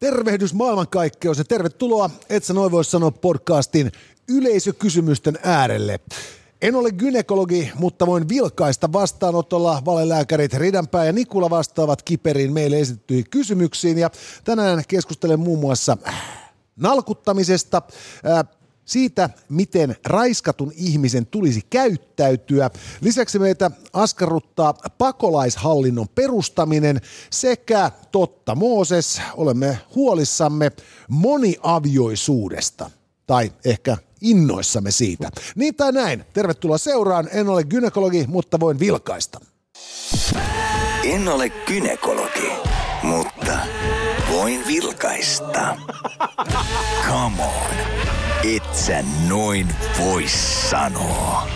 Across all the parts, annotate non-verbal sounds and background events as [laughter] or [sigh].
Tervehdys maailmankaikkeus ja tervetuloa Et sä noin voi sanoa podcastin yleisökysymysten äärelle. En ole gynekologi, mutta voin vilkaista vastaanotolla. Valelääkärit Ridanpää ja Nikula vastaavat kiperiin meille esitettyihin kysymyksiin. Ja tänään keskustelen muun muassa nalkuttamisesta, siitä, miten raiskatun ihmisen tulisi käyttäytyä. Lisäksi meitä askarruttaa pakolaishallinnon perustaminen sekä totta Mooses, olemme huolissamme moniavioisuudesta tai ehkä innoissamme siitä. Niin tai näin, tervetuloa seuraan. En ole gynekologi, mutta voin vilkaista. En ole gynekologi, mutta voin vilkaista. Come on, et sä noin voi sanoa.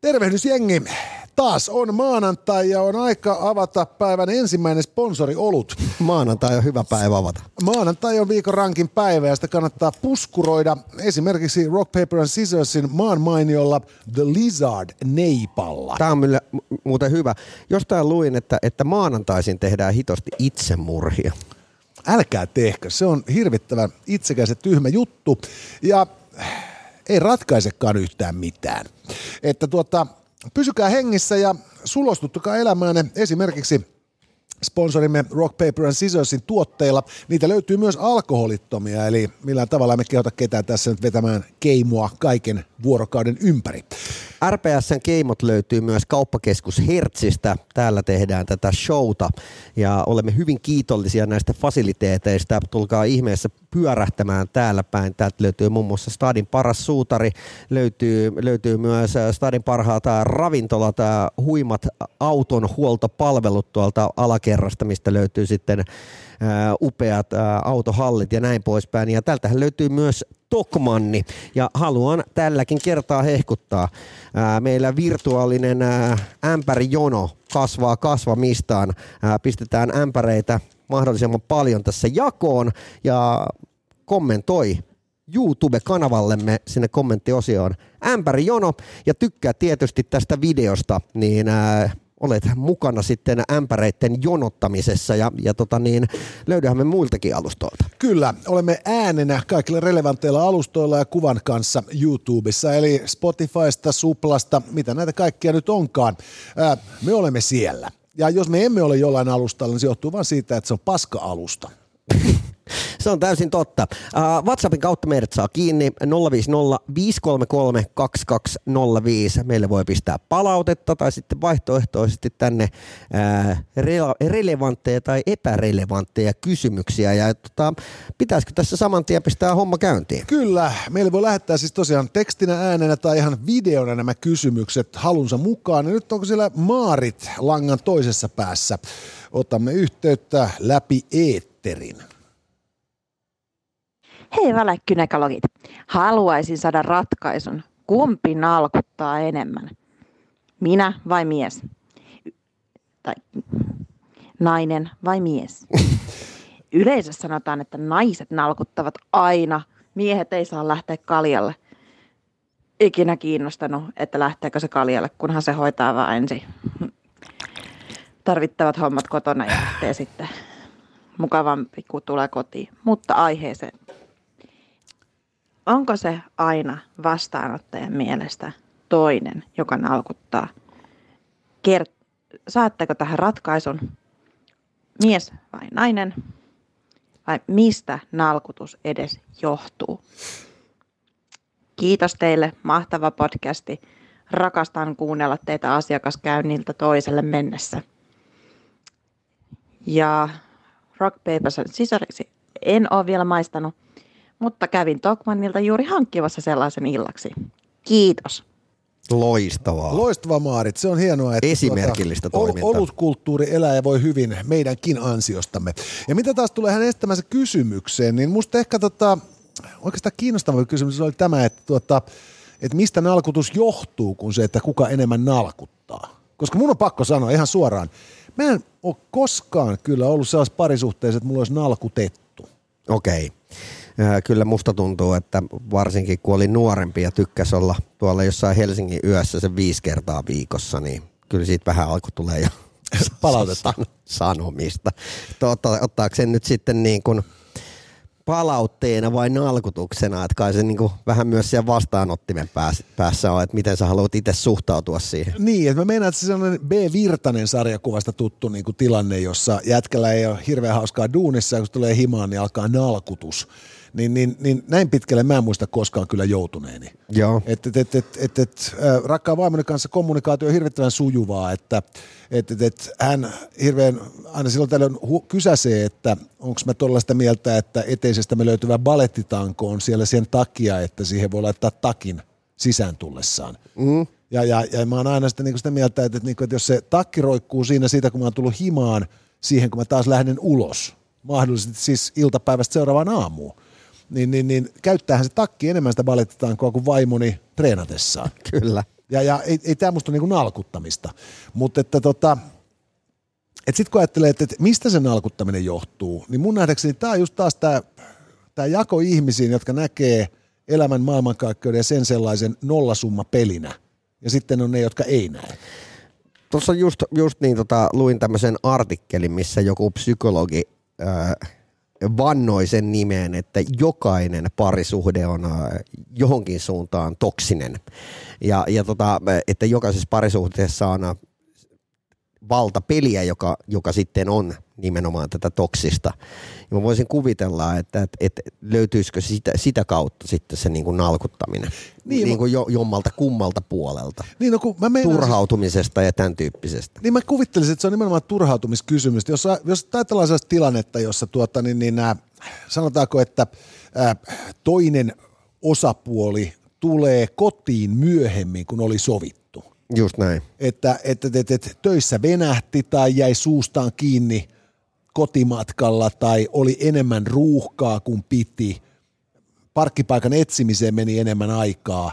Tervehdys jengi. Taas on maanantai ja on aika avata päivän ensimmäinen sponsori olut. Maanantai on hyvä päivä avata. Maanantai on viikon rankin päivä ja sitä kannattaa puskuroida esimerkiksi Rock Paper and Scissorsin maan mainiolla The Lizard Neipalla. Tämä on kyllä muuten hyvä. Jostain luin, että, että maanantaisin tehdään hitosti itsemurhia. Älkää tehkö, se on hirvittävän itsekäs ja tyhmä juttu ja ei ratkaisekaan yhtään mitään. Että tuota, pysykää hengissä ja sulostuttakaa elämäänne esimerkiksi sponsorimme Rock Paper and Scissorsin tuotteilla. Niitä löytyy myös alkoholittomia, eli millään tavalla me kehota ketään tässä nyt vetämään keimua kaiken vuorokauden ympäri. RPSn keimot löytyy myös kauppakeskus Hertzistä. Täällä tehdään tätä showta ja olemme hyvin kiitollisia näistä fasiliteeteista. Tulkaa ihmeessä pyörähtämään täällä päin. Täältä löytyy muun muassa Stadin paras suutari, löytyy, löytyy myös Stadin parhaat ravintolat, huimat auton huoltopalvelut tuolta alakerrasta, mistä löytyy sitten upeat autohallit ja näin poispäin. Ja täältähän löytyy myös Tokmanni ja haluan tälläkin kertaa hehkuttaa. Meillä virtuaalinen ämpärijono kasvaa kasvamistaan. Pistetään ämpäreitä mahdollisimman paljon tässä jakoon ja kommentoi YouTube-kanavallemme sinne kommenttiosioon ämpärijono ja tykkää tietysti tästä videosta, niin olet mukana sitten ämpäreiden jonottamisessa ja, ja tota niin, löydämme muiltakin alustoilta. Kyllä, olemme äänenä kaikilla relevanteilla alustoilla ja kuvan kanssa YouTubessa, eli Spotifysta, Suplasta, mitä näitä kaikkia nyt onkaan. Ää, me olemme siellä. Ja jos me emme ole jollain alustalla, niin se johtuu vain siitä, että se on paska-alusta. Se on täysin totta. Uh, WhatsAppin kautta meidät saa kiinni 050 533 2205. Meille voi pistää palautetta tai sitten vaihtoehtoisesti tänne uh, re- relevantteja tai epärelevantteja kysymyksiä. Ja tota, pitäisikö tässä saman tien pistää homma käyntiin? Kyllä. Meille voi lähettää siis tosiaan tekstinä, äänenä tai ihan videona nämä kysymykset halunsa mukaan. Ja nyt onko siellä Maarit langan toisessa päässä? Otamme yhteyttä läpi eetterin. Hei valekkynekologit, haluaisin saada ratkaisun. Kumpi nalkuttaa enemmän? Minä vai mies? Tai nainen vai mies? [laughs] Yleensä sanotaan, että naiset nalkuttavat aina. Miehet ei saa lähteä kaljalle. Ikinä kiinnostanut, että lähteekö se kaljalle, kunhan se hoitaa vaan ensin tarvittavat hommat kotona ja sitten mukavampi, kun tulee kotiin. Mutta aiheeseen onko se aina vastaanottajan mielestä toinen, joka nalkuttaa? Kert- saatteko tähän ratkaisun mies vai nainen? Vai mistä nalkutus edes johtuu? Kiitos teille, mahtava podcasti. Rakastan kuunnella teitä asiakaskäynniltä toiselle mennessä. Ja Rock Papers sisariksi en ole vielä maistanut, mutta kävin Tokmanilta juuri hankkivassa sellaisen illaksi. Kiitos. Loistavaa. Loistavaa Maarit, se on hienoa, että Esimerkillistä tuota, toimintaa. olutkulttuuri elää ja voi hyvin meidänkin ansiostamme. Ja mitä taas tulee hänen estämänsä kysymykseen, niin musta ehkä tota, oikeastaan kiinnostava kysymys oli tämä, että, tuota, että mistä nalkutus johtuu, kun se, että kuka enemmän nalkuttaa. Koska mun on pakko sanoa ihan suoraan, mä en ole koskaan kyllä ollut sellaisessa parisuhteessa, että mulla olisi nalkutettu. Okei. Okay. Kyllä musta tuntuu, että varsinkin kun olin nuorempi ja tykkäs olla tuolla jossain Helsingin yössä sen viisi kertaa viikossa, niin kyllä siitä vähän alkoi tulee jo [laughs] palautetta? San- sanomista. Totta, ottaako sen nyt sitten niin kuin palautteena vai nalkutuksena, että kai se niin kuin vähän myös siellä vastaanottimen päässä, on, että miten sä haluat itse suhtautua siihen. Niin, että mä meinaan, että se on B. Virtanen sarjakuvasta tuttu niin kuin tilanne, jossa jätkällä ei ole hirveän hauskaa duunissa, ja kun se tulee himaan, niin alkaa nalkutus. Niin, niin, niin näin pitkälle mä en muista koskaan kyllä joutuneeni. Joo. Et, et, et, et, et, et, rakkaan vaimoni kanssa kommunikaatio on hirvittävän sujuvaa, että et, et, et, hän hirveän aina silloin tällöin hu- kysäsee, että onko mä sitä mieltä, että eteisestä me löytyvä balettitanko on siellä sen takia, että siihen voi laittaa takin sisään tullessaan. Mm. Ja, ja, ja mä oon aina sitä, niin sitä mieltä, että, että, niin kuin, että jos se takki roikkuu siinä siitä, kun mä oon tullut himaan, siihen kun mä taas lähden ulos, mahdollisesti siis iltapäivästä seuraavaan aamuun, niin, niin, niin käyttäähän se takki enemmän sitä balettitankoa kuin vaimoni treenatessaan. [laughs] Kyllä. Ja, ja ei, ei tämä musta ole niinku nalkuttamista. Mutta että tota, et sitten kun ajattelee, että, että mistä se nalkuttaminen johtuu, niin mun nähdäkseni tämä on just taas tämä jako ihmisiin, jotka näkee elämän maailmankaikkeuden ja sen sellaisen nollasumma pelinä. Ja sitten on ne, jotka ei näe. Tuossa just, just niin tota, luin tämmöisen artikkelin, missä joku psykologi ää, vannoi sen nimeen, että jokainen parisuhde on ää, johonkin suuntaan toksinen. Ja, ja tota, että jokaisessa parisuhteessa on ää, valtapeliä, joka, joka sitten on nimenomaan tätä toksista. Ja mä voisin kuvitella, että, että, että löytyisikö sitä, sitä kautta sitten se niin kuin nalkuttaminen. Niin, Niin, niin kuin jo, jommalta kummalta puolelta. Niin, no, kun mä meinaan, Turhautumisesta ja tämän tyyppisestä. Niin mä kuvittelisin, että se on nimenomaan turhautumiskysymys. Jos, jos ajatellaan sellaista tilannetta, jossa tuota, niin, niin, ää, sanotaanko, että ää, toinen osapuoli tulee kotiin myöhemmin kuin oli sovittu. Just näin. Että, että, että, että töissä venähti tai jäi suustaan kiinni kotimatkalla tai oli enemmän ruuhkaa kuin piti. Parkkipaikan etsimiseen meni enemmän aikaa.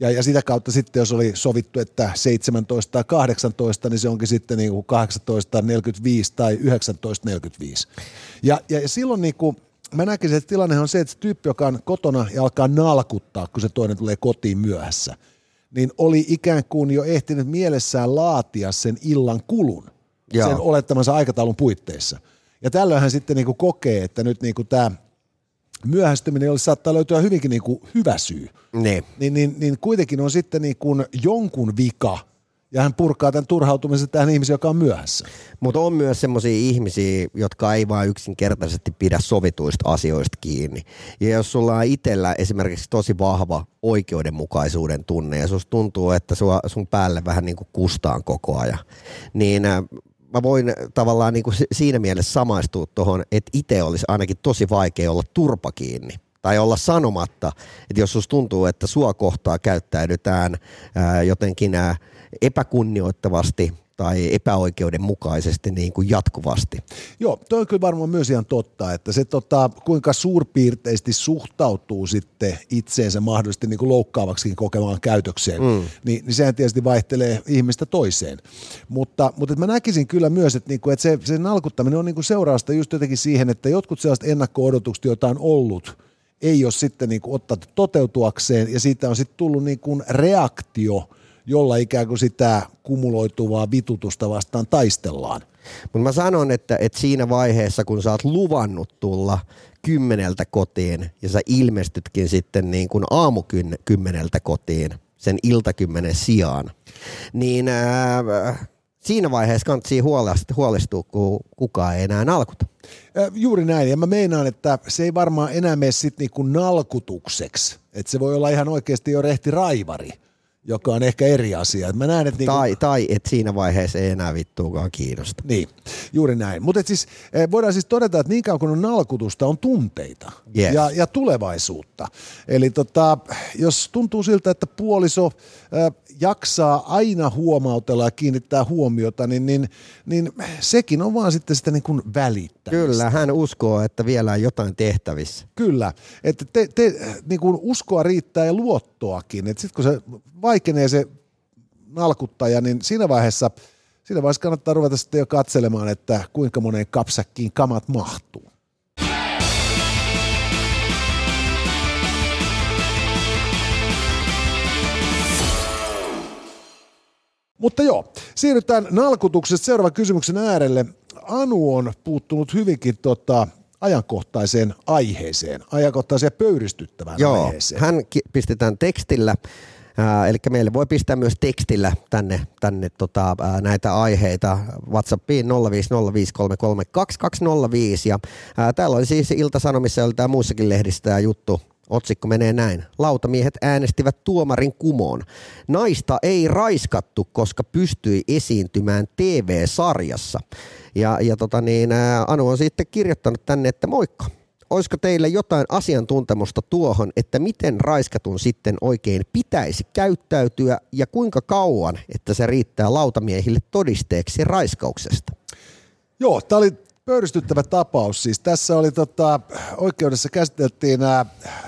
Ja, ja sitä kautta sitten, jos oli sovittu, että 17 tai 18, niin se onkin sitten niin kuin 18.45 tai 19.45. Ja, ja silloin niin kuin, mä näkisin, että tilanne on se, että se tyyppi, joka on kotona ja alkaa nalkuttaa, kun se toinen tulee kotiin myöhässä, niin oli ikään kuin jo ehtinyt mielessään laatia sen illan kulun Joo. sen olettamansa aikataulun puitteissa. Ja tällöin hän sitten niin kuin kokee, että nyt niin kuin tämä myöhästyminen olisi saattaa löytyä hyvinkin niin kuin hyvä syy. Niin. Niin, niin, niin kuitenkin on sitten niin kuin jonkun vika, ja hän purkaa tämän turhautumisen tähän ihmiseen, joka on myöhässä. Mutta on myös semmoisia ihmisiä, jotka ei vaan yksinkertaisesti pidä sovituista asioista kiinni. Ja jos sulla on itsellä esimerkiksi tosi vahva oikeudenmukaisuuden tunne ja susta tuntuu, että sua, sun päälle vähän niin kuin kustaan koko ajan, niin äh, mä voin tavallaan niin kuin si- siinä mielessä samaistua tuohon, että itse olisi ainakin tosi vaikea olla turpa kiinni tai olla sanomatta, että jos susta tuntuu, että sua kohtaa käyttäydytään ää, jotenkin ää, epäkunnioittavasti tai epäoikeudenmukaisesti niin kuin jatkuvasti. Joo, toi on kyllä varmaan myös ihan totta, että se tota, kuinka suurpiirteisesti suhtautuu sitten itseensä mahdollisesti niin kuin loukkaavaksikin kokemaan käytökseen, mm. niin, niin sehän tietysti vaihtelee ihmistä toiseen. Mutta, mutta että mä näkisin kyllä myös, että, niin kuin, että se, se nalkuttaminen on niin kuin seurausta just jotenkin siihen, että jotkut sellaiset ennakko-odotukset, joita on ollut, ei ole sitten niin kuin ottanut toteutuakseen ja siitä on sitten tullut niin kuin reaktio, jolla ikään kuin sitä kumuloituvaa vitutusta vastaan taistellaan. Mutta mä sanon, että, että siinä vaiheessa, kun sä oot luvannut tulla kymmeneltä kotiin ja sä ilmestytkin sitten niin kuin aamukymmeneltä kotiin sen iltakymmenen sijaan, niin ää, siinä vaiheessa kannattaa huolestua, huolestua, kun kukaan ei enää nalkuta. Äh, Juuri näin, ja mä meinaan, että se ei varmaan enää mene sitten niinku nalkutukseksi, että se voi olla ihan oikeasti jo rehti raivari, joka on ehkä eri asia. Et Mä näen, että niinku, Tai, tai että siinä vaiheessa ei enää vittuukaan kiinnosta. Niin, juuri näin. Mutta siis, eh, voidaan siis todeta, että niin kauan kun on nalkutusta, on tunteita Yes. ja, ja tulevaisuutta. Eli tota, jos tuntuu siltä, että puoliso äh, jaksaa aina huomautella ja kiinnittää huomiota, niin, niin, niin sekin on vaan sitten sitä niin kuin välittämistä. Kyllä, hän uskoo, että vielä on jotain tehtävissä. Kyllä, että te, te, niin kuin uskoa riittää ja luottoakin. Sitten kun se vaikenee se nalkuttaja, niin siinä vaiheessa, siinä vaiheessa kannattaa ruveta sitten jo katselemaan, että kuinka moneen kapsäkkiin kamat mahtuu. Mutta joo, siirrytään nalkutuksesta seuraavan kysymyksen äärelle. Anu on puuttunut hyvinkin tota, ajankohtaiseen aiheeseen, ajankohtaiseen pöyristyttävään Joo, aiheeseen. hän ki- pistetään tekstillä, äh, eli meille voi pistää myös tekstillä tänne, tänne tota, äh, näitä aiheita WhatsAppiin 0505332205 ja äh, täällä oli siis Ilta-Sanomissa ja tämä muussakin lehdissä tämä juttu, Otsikko menee näin. Lautamiehet äänestivät tuomarin kumoon. Naista ei raiskattu, koska pystyi esiintymään TV-sarjassa. Ja, ja tota niin, Anu on sitten kirjoittanut tänne, että moikka. Olisiko teille jotain asiantuntemusta tuohon, että miten raiskatun sitten oikein pitäisi käyttäytyä ja kuinka kauan, että se riittää lautamieihille todisteeksi raiskauksesta? Joo, tämä oli pöyristyttävä tapaus. Siis tässä oli tota, oikeudessa käsiteltiin nämä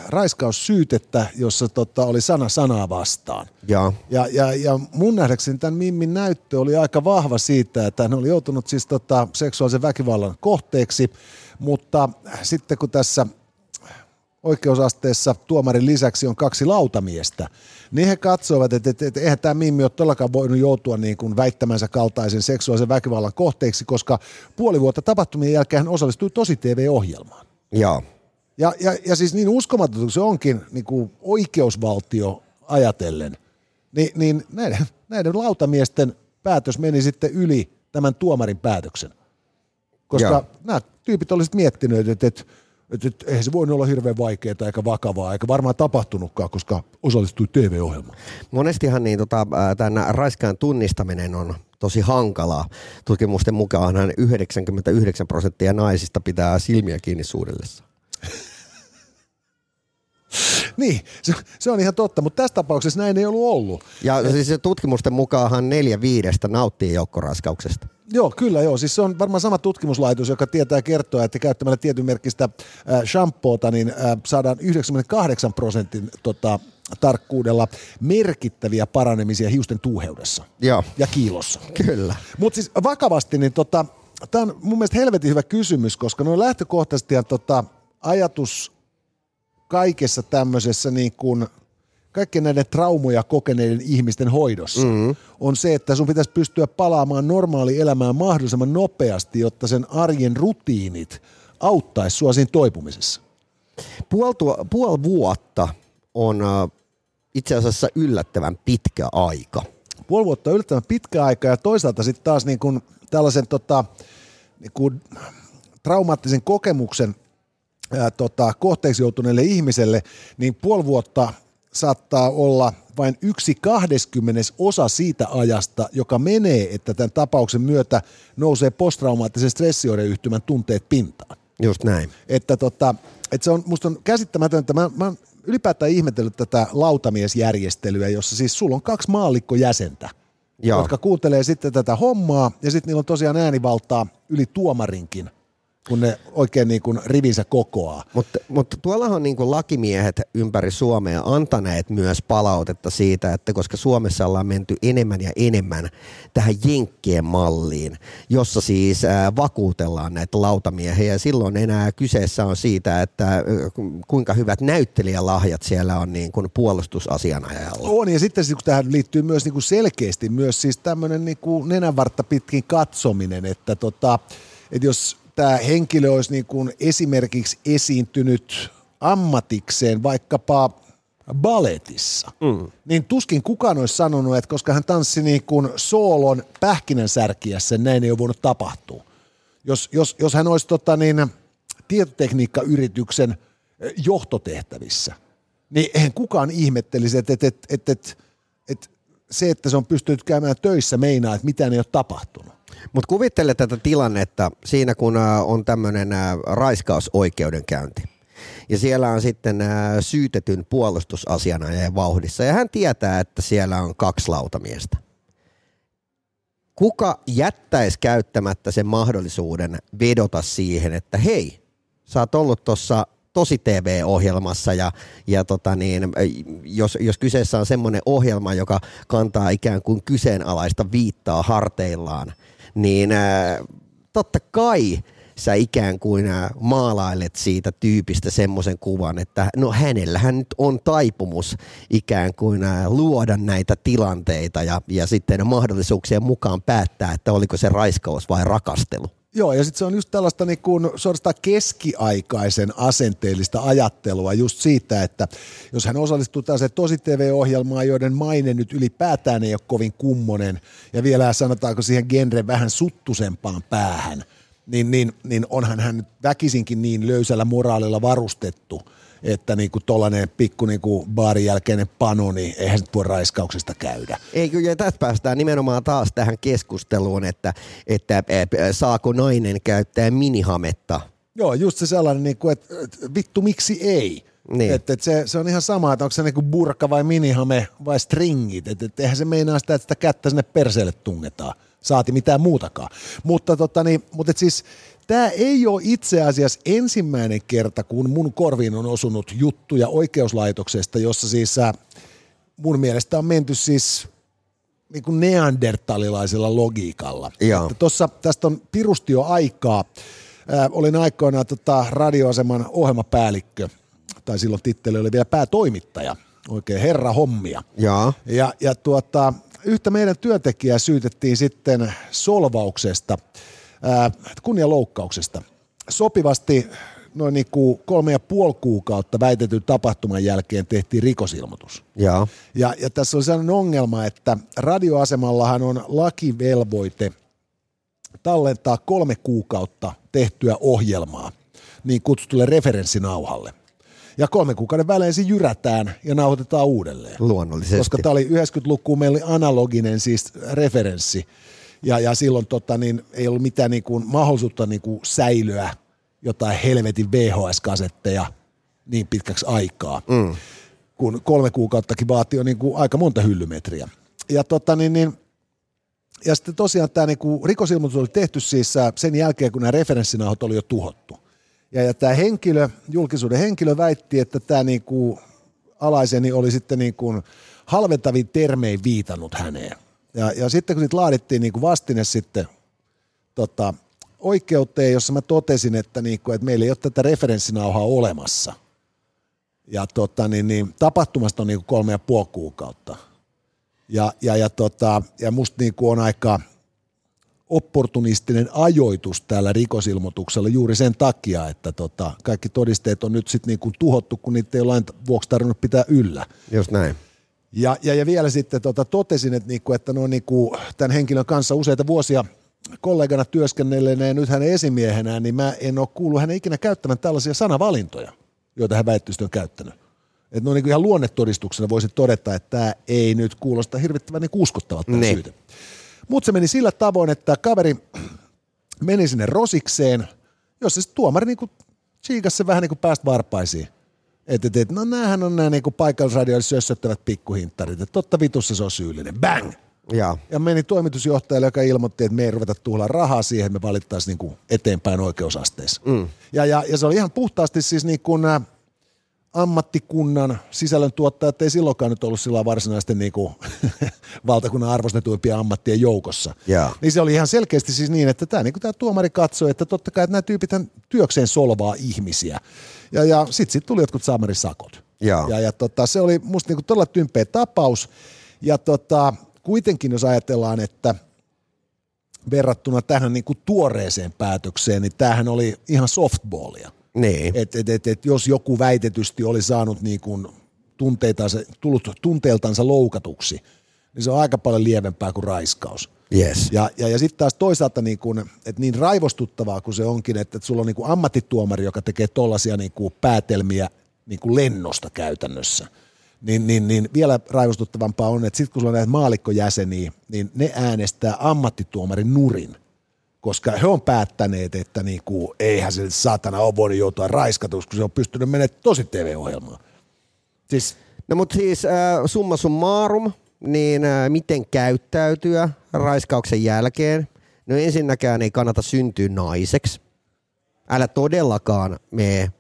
raiskaussyytettä, jossa tota, oli sana sanaa vastaan. Joo. Ja, ja, ja mun nähdäkseni tämän Mimmin näyttö oli aika vahva siitä, että hän oli joutunut siis tota, seksuaalisen väkivallan kohteeksi, mutta sitten kun tässä oikeusasteessa tuomarin lisäksi on kaksi lautamiestä, niin he katsoivat, että, että, että eihän tämä Mimmi ole todellakaan voinut joutua niin kuin väittämänsä kaltaisen seksuaalisen väkivallan kohteeksi, koska puoli vuotta tapahtumien jälkeen hän osallistui tosi TV-ohjelmaan. Joo. Ja, ja, ja siis niin uskomaton se onkin niin kuin oikeusvaltio ajatellen, niin, niin näiden, näiden lautamiesten päätös meni sitten yli tämän tuomarin päätöksen. Koska Joo. nämä tyypit olisivat miettineet, että, että, että, että eihän se voinut olla hirveän vaikeaa eikä vakavaa, eikä varmaan tapahtunutkaan, koska osallistui TV-ohjelmaan. Monestihan niin, tota, tämän raiskaan tunnistaminen on tosi hankalaa. Tutkimusten mukaan 99 prosenttia naisista pitää silmiä kiinni suudellessa. [laughs] Niin, se, se on ihan totta, mutta tässä tapauksessa näin ei ollut ollut. Ja siis se tutkimusten mukaanhan neljä viidestä nauttii joukkoraskauksesta. Joo, kyllä joo. Siis se on varmaan sama tutkimuslaitos, joka tietää kertoa, että käyttämällä tietyn merkistä äh, shampoota, niin äh, saadaan 98 prosentin tota, tarkkuudella merkittäviä paranemisia hiusten tuuheudessa Joo. ja kiilossa. Kyllä. Mutta siis vakavasti, niin tota, tämä on mun mielestä helvetin hyvä kysymys, koska noin lähtökohtaisesti ja tota, ajatus kaikessa tämmöisessä niin kuin kaikkien näiden traumoja kokeneiden ihmisten hoidossa mm-hmm. on se, että sun pitäisi pystyä palaamaan normaali elämään mahdollisimman nopeasti, jotta sen arjen rutiinit auttaisi sua siinä toipumisessa. Puoli, tuo, puoli vuotta on äh, itse asiassa yllättävän pitkä aika. Puoli vuotta on yllättävän pitkä aika ja toisaalta sitten taas niin kuin tällaisen tota, niin kuin traumaattisen kokemuksen ää, tota, kohteeksi joutuneelle ihmiselle, niin puoli vuotta saattaa olla vain yksi kahdeskymmenes osa siitä ajasta, joka menee, että tämän tapauksen myötä nousee posttraumaattisen stressioireyhtymän tunteet pintaan. Just näin. Että tota, että se on, musta on käsittämätöntä. Mä, mä ylipäätään ihmetellyt tätä lautamiesjärjestelyä, jossa siis sulla on kaksi maallikkojäsentä, Joo. jotka kuuntelee sitten tätä hommaa, ja sitten niillä on tosiaan äänivaltaa yli tuomarinkin, kun ne oikein niin kuin rivinsä kokoaa. Mutta, mutta tuollahan on niin kuin lakimiehet ympäri Suomea antaneet myös palautetta siitä, että koska Suomessa ollaan menty enemmän ja enemmän tähän jenkkien malliin, jossa siis ää, vakuutellaan näitä lautamiehiä ja silloin enää kyseessä on siitä, että ö, kuinka hyvät näyttelijälahjat siellä on niin kuin puolustusasianajalla. On, ja sitten siis, kun tähän liittyy myös niin kuin selkeästi myös siis tämmöinen niin kuin nenänvartta pitkin katsominen, että, tota, että jos tämä henkilö olisi niin kuin esimerkiksi esiintynyt ammatikseen vaikkapa baletissa, mm. niin tuskin kukaan olisi sanonut, että koska hän tanssi niin kuin soolon pähkinänsärkiässä, näin ei ole voinut tapahtua. Jos, jos, jos hän olisi tota niin, tietotekniikkayrityksen eh, johtotehtävissä, niin eihän kukaan ihmettelisi, että, että, että, että, että, että se, että se on pystynyt käymään töissä, meinaa, että mitään ei ole tapahtunut. Mutta kuvittele tätä tilannetta siinä, kun ä, on tämmöinen raiskausoikeudenkäynti. Ja siellä on sitten ä, syytetyn puolustusasianajajan vauhdissa. Ja hän tietää, että siellä on kaksi lautamiestä. Kuka jättäisi käyttämättä sen mahdollisuuden vedota siihen, että hei, sä oot ollut tuossa tosi TV-ohjelmassa ja, ja tota niin, jos, jos kyseessä on semmoinen ohjelma, joka kantaa ikään kuin kyseenalaista viittaa harteillaan, niin ää, totta kai sä ikään kuin ää, maalailet siitä tyypistä semmoisen kuvan, että no hänellähän nyt on taipumus ikään kuin ää, luoda näitä tilanteita ja, ja sitten mahdollisuuksien mukaan päättää, että oliko se raiskaus vai rakastelu. Joo, ja sitten se on just tällaista niin kuin suorastaan keskiaikaisen asenteellista ajattelua just siitä, että jos hän osallistuu tällaiseen tosi TV-ohjelmaan, joiden maine nyt ylipäätään ei ole kovin kummonen, ja vielä sanotaanko siihen genre vähän suttusempaan päähän, niin, niin, niin onhan hän väkisinkin niin löysällä moraalilla varustettu – että niinku tollainen pikku niinku baarin jälkeinen pano, niin eihän se voi raiskauksesta käydä. Ei kyllä, ja tästä päästään nimenomaan taas tähän keskusteluun, että, että saako nainen käyttää minihametta. Joo, just se sellainen, niinku, että vittu miksi ei. Niin. Et, et se, se, on ihan sama, että onko se niinku burka vai minihame vai stringit. Et, et eihän se meinaa sitä, että sitä kättä sinne perseelle tungetaan. Saati mitään muutakaan. Mutta, tota, niin, mutta et siis Tämä ei ole itse asiassa ensimmäinen kerta, kun mun korviin on osunut juttuja oikeuslaitoksesta, jossa siis äh, mun mielestä on menty siis niin kuin neandertalilaisella logiikalla. Että tossa, tästä on pirusti jo aikaa. Ää, äh, olin aikoinaan tota, radioaseman ohjelmapäällikkö, tai silloin titteli oli vielä päätoimittaja, oikein herra hommia. Ja, ja, ja tuota, yhtä meidän työntekijää syytettiin sitten solvauksesta – kunnialoukkauksesta. Sopivasti noin niin kuin kolme ja puoli kuukautta väitetyn tapahtuman jälkeen tehtiin rikosilmoitus. Ja, ja, ja tässä on sellainen ongelma, että radioasemallahan on lakivelvoite tallentaa kolme kuukautta tehtyä ohjelmaa niin kutsutulle referenssinauhalle. Ja kolme kuukauden välein se jyrätään ja nauhoitetaan uudelleen. Luonnollisesti. Koska tämä oli 90-lukuun meillä oli analoginen siis referenssi ja, ja silloin tota, niin, ei ollut mitään niin kuin, mahdollisuutta niin kuin, säilyä jotain helvetin VHS-kasetteja niin pitkäksi aikaa, mm. kun kolme kuukauttakin vaati jo niin kuin, aika monta hyllymetriä. Ja, tota, niin, niin, ja sitten tosiaan tämä niin kuin, rikosilmoitus oli tehty siis sen jälkeen, kun nämä referenssinauhat oli jo tuhottu. Ja, ja tämä henkilö, julkisuuden henkilö väitti, että tämä niin kuin, alaiseni oli sitten niin kuin, halventavin termein viitannut häneen. Ja, ja sitten kun sitten laadittiin niin kuin vastine sitten tota, oikeuteen, jossa mä totesin, että, niin kuin, että meillä ei ole tätä referenssinauhaa olemassa. Ja tota, niin, niin, tapahtumasta on niin kuin kolme ja puoli kuukautta. Ja, ja, ja, tota, ja musta niin kuin on aika opportunistinen ajoitus tällä rikosilmoituksella juuri sen takia, että tota, kaikki todisteet on nyt sitten niin tuhottu, kun niitä ei ole vuoksi tarvinnut pitää yllä. Just näin. Ja, ja, ja vielä sitten tota, totesin, että, niinku, että no, niinku, tämän henkilön kanssa useita vuosia kollegana työskennelleenä ja nyt hänen esimiehenään, niin mä en ole kuullut hänen ikinä käyttämään tällaisia sanavalintoja, joita hän väittyisesti on käyttänyt. Että no niin ihan luonnetodistuksena voisi todeta, että tämä ei nyt kuulosta hirvittävän niin uskottavalta niin. syytä. Mutta se meni sillä tavoin, että kaveri meni sinne rosikseen, jossa se tuomari niin kuin se vähän niin kuin päästä varpaisiin. Että et, et, no näähän on nämä niinku paikallisradioille sössöttävät pikkuhinttarit, että totta vitussa se on syyllinen. Bang! Ja. ja meni toimitusjohtajalle, joka ilmoitti, että me ei ruveta tuhlaa rahaa siihen, me valittaisiin niinku eteenpäin oikeusasteessa. Mm. Ja, ja, ja, se oli ihan puhtaasti siis niin kuin ammattikunnan sisällön tuottajat ei silloinkaan nyt ollut sillä varsinaisten niin kuin, [laughs] valtakunnan arvostetuimpia ammattien joukossa. Yeah. Niin se oli ihan selkeästi siis niin, että tämä, niin kuin tämä tuomari katsoi, että totta kai että nämä tyypit työkseen solvaa ihmisiä. Ja, ja sitten sit tuli jotkut saamarisakot. Ja, ja, ja tota, se oli musta niinku todella tympeä tapaus. Ja tota, kuitenkin jos ajatellaan, että verrattuna tähän niinku tuoreeseen päätökseen, niin tämähän oli ihan softballia. Niin. Et, et, et, et jos joku väitetysti oli saanut niinku tunteitansa, tullut tunteeltansa loukatuksi, niin se on aika paljon lievempää kuin raiskaus. Yes. Ja, ja, ja sitten taas toisaalta niin, kun, että niin raivostuttavaa kuin se onkin, että, että sulla on niin kuin ammattituomari, joka tekee tollaisia niin kuin päätelmiä niin kuin lennosta käytännössä, niin, niin, niin vielä raivostuttavampaa on, että sitten kun sulla on näitä maalikkojäseniä, niin ne äänestää ammattituomarin nurin, koska he on päättäneet, että niin kuin, eihän se saatana ole voinut joutua raiskatuksi, kun se on pystynyt menemään tosi TV-ohjelmaan. Siis, no mutta siis äh, summa summarum, niin äh, miten käyttäytyä raiskauksen jälkeen? No ensinnäkään ei kannata syntyä naiseksi. Älä todellakaan mene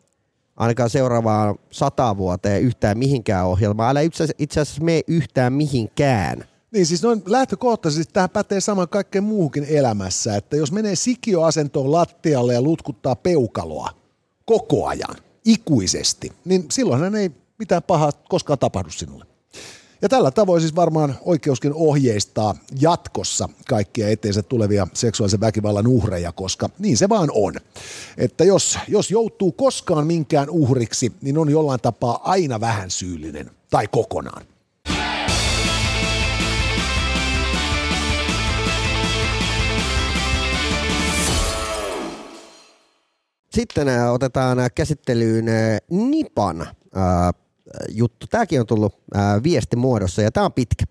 ainakaan seuraavaan sata vuoteen yhtään mihinkään ohjelmaan. Älä itse asiassa mene yhtään mihinkään Niin siis noin lähtökohtaisesti tähän pätee saman kaikkeen muuhunkin elämässä, että jos menee sikioasentoon lattialle ja lutkuttaa peukaloa koko ajan, ikuisesti, niin silloinhan ei mitään pahaa koskaan tapahdu sinulle. Ja tällä tavoin siis varmaan oikeuskin ohjeistaa jatkossa kaikkia eteensä tulevia seksuaalisen väkivallan uhreja, koska niin se vaan on. Että jos, jos joutuu koskaan minkään uhriksi, niin on jollain tapaa aina vähän syyllinen tai kokonaan. Sitten äh, otetaan äh, käsittelyyn äh, Nipan juttu. Tämäkin on tullut viestimuodossa ja tämä on pitkä.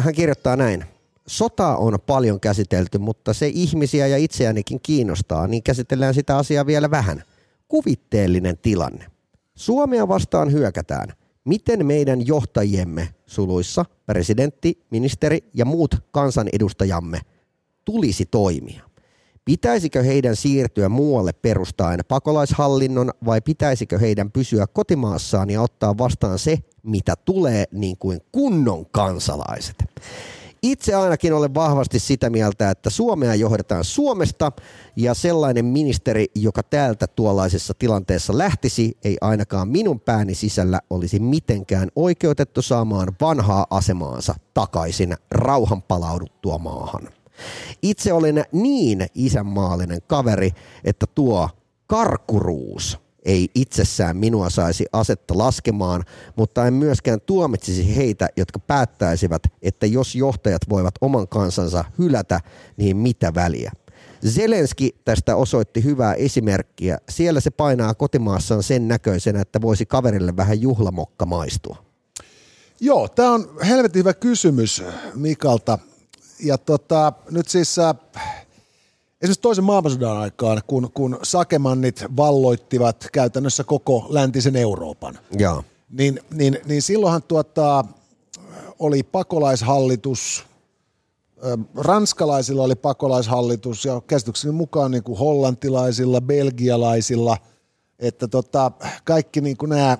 Hän kirjoittaa näin. Sota on paljon käsitelty, mutta se ihmisiä ja itseänikin kiinnostaa, niin käsitellään sitä asiaa vielä vähän. Kuvitteellinen tilanne. Suomea vastaan hyökätään. Miten meidän johtajiemme suluissa, presidentti, ministeri ja muut kansanedustajamme tulisi toimia? Pitäisikö heidän siirtyä muualle perustaen pakolaishallinnon vai pitäisikö heidän pysyä kotimaassaan ja ottaa vastaan se, mitä tulee niin kuin kunnon kansalaiset? Itse ainakin olen vahvasti sitä mieltä, että Suomea johdetaan Suomesta ja sellainen ministeri, joka täältä tuollaisessa tilanteessa lähtisi, ei ainakaan minun pääni sisällä olisi mitenkään oikeutettu saamaan vanhaa asemaansa takaisin rauhan palauduttua maahan. Itse olen niin isänmaallinen kaveri, että tuo karkuruus ei itsessään minua saisi asetta laskemaan, mutta en myöskään tuomitsisi heitä, jotka päättäisivät, että jos johtajat voivat oman kansansa hylätä, niin mitä väliä. Zelenski tästä osoitti hyvää esimerkkiä. Siellä se painaa kotimaassaan sen näköisenä, että voisi kaverille vähän juhlamokka maistua. Joo, tämä on helvetin hyvä kysymys Mikalta ja tota, nyt siis äh, esimerkiksi toisen maailmansodan aikaan, kun, kun sakemannit valloittivat käytännössä koko läntisen Euroopan, ja. Niin, niin, niin silloinhan tuota, oli pakolaishallitus, ranskalaisilla oli pakolaishallitus ja käsitykseni mukaan niin kuin hollantilaisilla, belgialaisilla, että tota, kaikki niin kuin nämä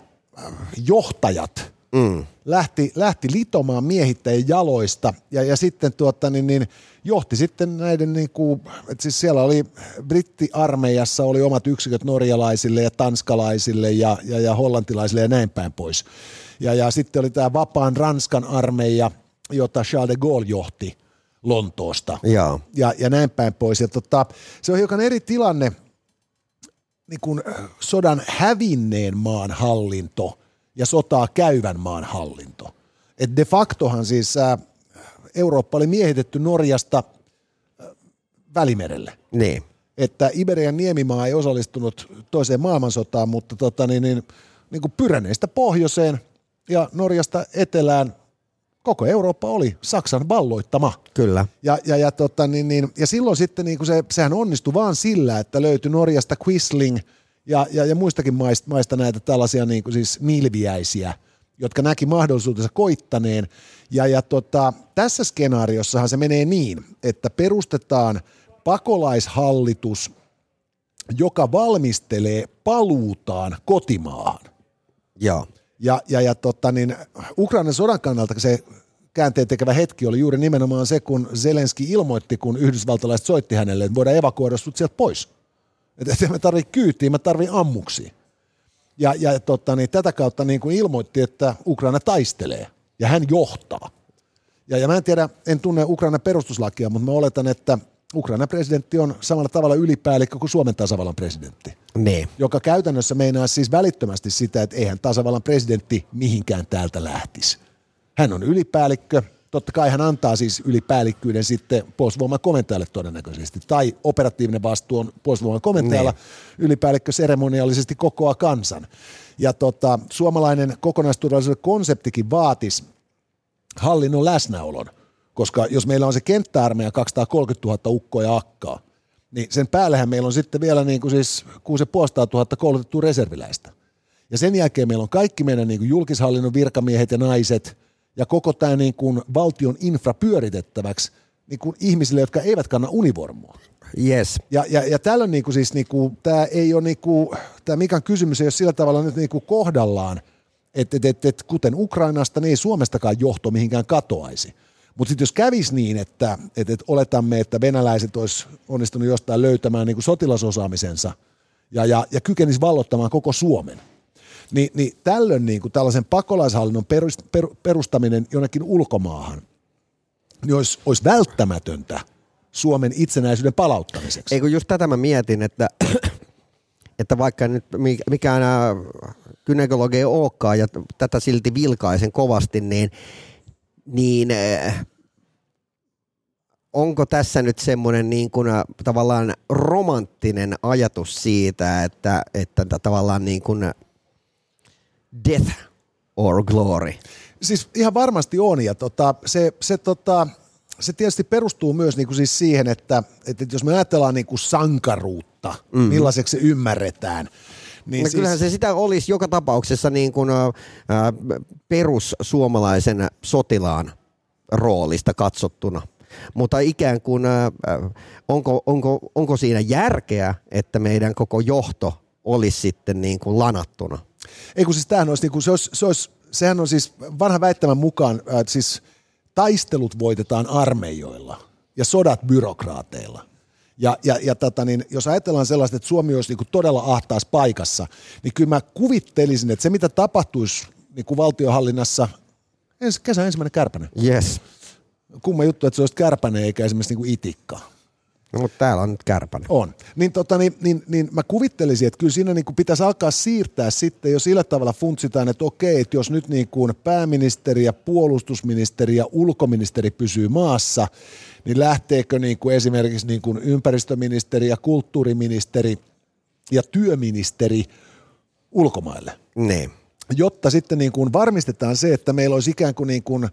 johtajat mm. lähti, lähti litomaan miehittäjien jaloista ja, ja sitten tuota, niin, niin, johti sitten näiden, niin kuin, että siis siellä oli brittiarmeijassa oli omat yksiköt norjalaisille ja tanskalaisille ja, ja, ja hollantilaisille ja näin päin pois. Ja, ja sitten oli tämä vapaan Ranskan armeija, jota Charles de Gaulle johti Lontoosta ja, ja, ja näin päin pois. Ja tota, se on hiukan eri tilanne niin kuin sodan hävinneen maan hallinto – ja sotaa käyvän maan hallinto. Et de factohan siis ää, Eurooppa oli miehitetty Norjasta ää, Välimerelle. Niin. Että Iberian niemimaa ei osallistunut toiseen maailmansotaan, mutta tota, niin, niin, niin kuin Pyreneistä pohjoiseen ja Norjasta etelään koko Eurooppa oli Saksan valloittama. Kyllä. Ja, ja, ja, tota, niin, niin, ja silloin sitten niin kuin se, sehän onnistui vaan sillä, että löytyi Norjasta Quisling – ja, ja, ja muistakin maista, maista näitä tällaisia niin kuin siis milviäisiä, jotka näki mahdollisuutensa koittaneen. Ja, ja tota, tässä skenaariossahan se menee niin, että perustetaan pakolaishallitus, joka valmistelee paluutaan kotimaahan. Joo. Ja, ja, ja tota, niin, Ukrainan sodan kannalta se käänteen tekevä hetki oli juuri nimenomaan se, kun Zelenski ilmoitti, kun yhdysvaltalaiset soitti hänelle, että voidaan evakuoida sut sieltä pois. Että mä tarvitsen kyytiä, mä tarvitsen ammuksi. Ja, ja tota, niin tätä kautta niin kuin ilmoitti, että Ukraina taistelee ja hän johtaa. Ja, ja mä en tiedä, en tunne Ukrainan perustuslakia, mutta mä oletan, että Ukrainan presidentti on samalla tavalla ylipäällikkö kuin Suomen tasavallan presidentti. Ne. Joka käytännössä meinaa siis välittömästi sitä, että eihän tasavallan presidentti mihinkään täältä lähtisi. Hän on ylipäällikkö, totta kai hän antaa siis ylipäällikkyyden sitten puolustusvoiman komentajalle todennäköisesti, tai operatiivinen vastuu on puolustusvoiman komentajalla, niin. ylipäällikkö seremoniallisesti kokoaa kansan. Ja tota, suomalainen kokonaisturvallisuuden konseptikin vaatisi hallinnon läsnäolon, koska jos meillä on se kenttäarmeija 230 000 ukkoja akkaa, niin sen päällähän meillä on sitten vielä niin kuin siis 6500 000 koulutettua reserviläistä. Ja sen jälkeen meillä on kaikki meidän niin kuin julkishallinnon virkamiehet ja naiset – ja koko tämä niin kuin valtion infra pyöritettäväksi niin kuin ihmisille, jotka eivät kanna univormua. Yes. Ja, ja, ja tällöin niin kuin siis niin kuin, tämä ei ole niin kuin, tämä Mikan kysymys ei ole sillä tavalla nyt niin kuin kohdallaan, että et, et, et, kuten Ukrainasta, niin ei Suomestakaan johto mihinkään katoaisi. Mutta sitten jos kävisi niin, että et, et oletamme, että venäläiset olisi onnistunut jostain löytämään niin kuin sotilasosaamisensa ja, ja, ja kykenisi vallottamaan koko Suomen, niin, niin tällöin niin kuin tällaisen pakolaishallinnon perustaminen jonnekin ulkomaahan niin olisi, olisi välttämätöntä Suomen itsenäisyyden palauttamiseksi. Eikö just tätä mä mietin, että, [clears throat] että vaikka nyt mikään kynekologi ei olekaan ja tätä silti vilkaisen kovasti, niin, niin äh, onko tässä nyt semmoinen niin kuin tavallaan romanttinen ajatus siitä, että, että tavallaan niin kuin death or glory? Siis ihan varmasti on ja tota, se, se, tota, se tietysti perustuu myös niin kuin siis siihen, että, että jos me ajatellaan niin kuin sankaruutta, mm-hmm. millaiseksi se ymmärretään, niin no siis... Kyllähän se sitä olisi joka tapauksessa niin kuin, äh, perussuomalaisen sotilaan roolista katsottuna. Mutta ikään kuin, äh, onko, onko, onko siinä järkeä, että meidän koko johto olisi sitten niin kuin lanattuna? Ei kun siis tämähän olisi, niin kuin, se olisi, se olisi, sehän on siis vanha väittämän mukaan, äh, siis taistelut voitetaan armeijoilla ja sodat byrokraateilla. Ja, ja, ja tota niin, jos ajatellaan sellaista, että Suomi olisi niin kuin todella ahtaassa paikassa, niin kyllä mä kuvittelisin, että se mitä tapahtuisi niin kuin valtiohallinnassa, ensi, kesä ensimmäinen kärpänen. Yes. Kumma juttu, että se olisi kärpänen eikä esimerkiksi niin kuin itikka. No, mutta täällä on nyt kärpänen. On. Niin, tota, niin, niin, niin mä kuvittelisin, että kyllä siinä niin kuin pitäisi alkaa siirtää sitten jo sillä tavalla funtsitaan, että okei, että jos nyt niin kuin pääministeri ja puolustusministeri ja ulkoministeri pysyy maassa, niin lähteekö niin kuin esimerkiksi niin kuin ympäristöministeri ja kulttuuriministeri ja työministeri ulkomaille? Niin. Jotta sitten niin kuin varmistetaan se, että meillä olisi ikään kuin, niin kuin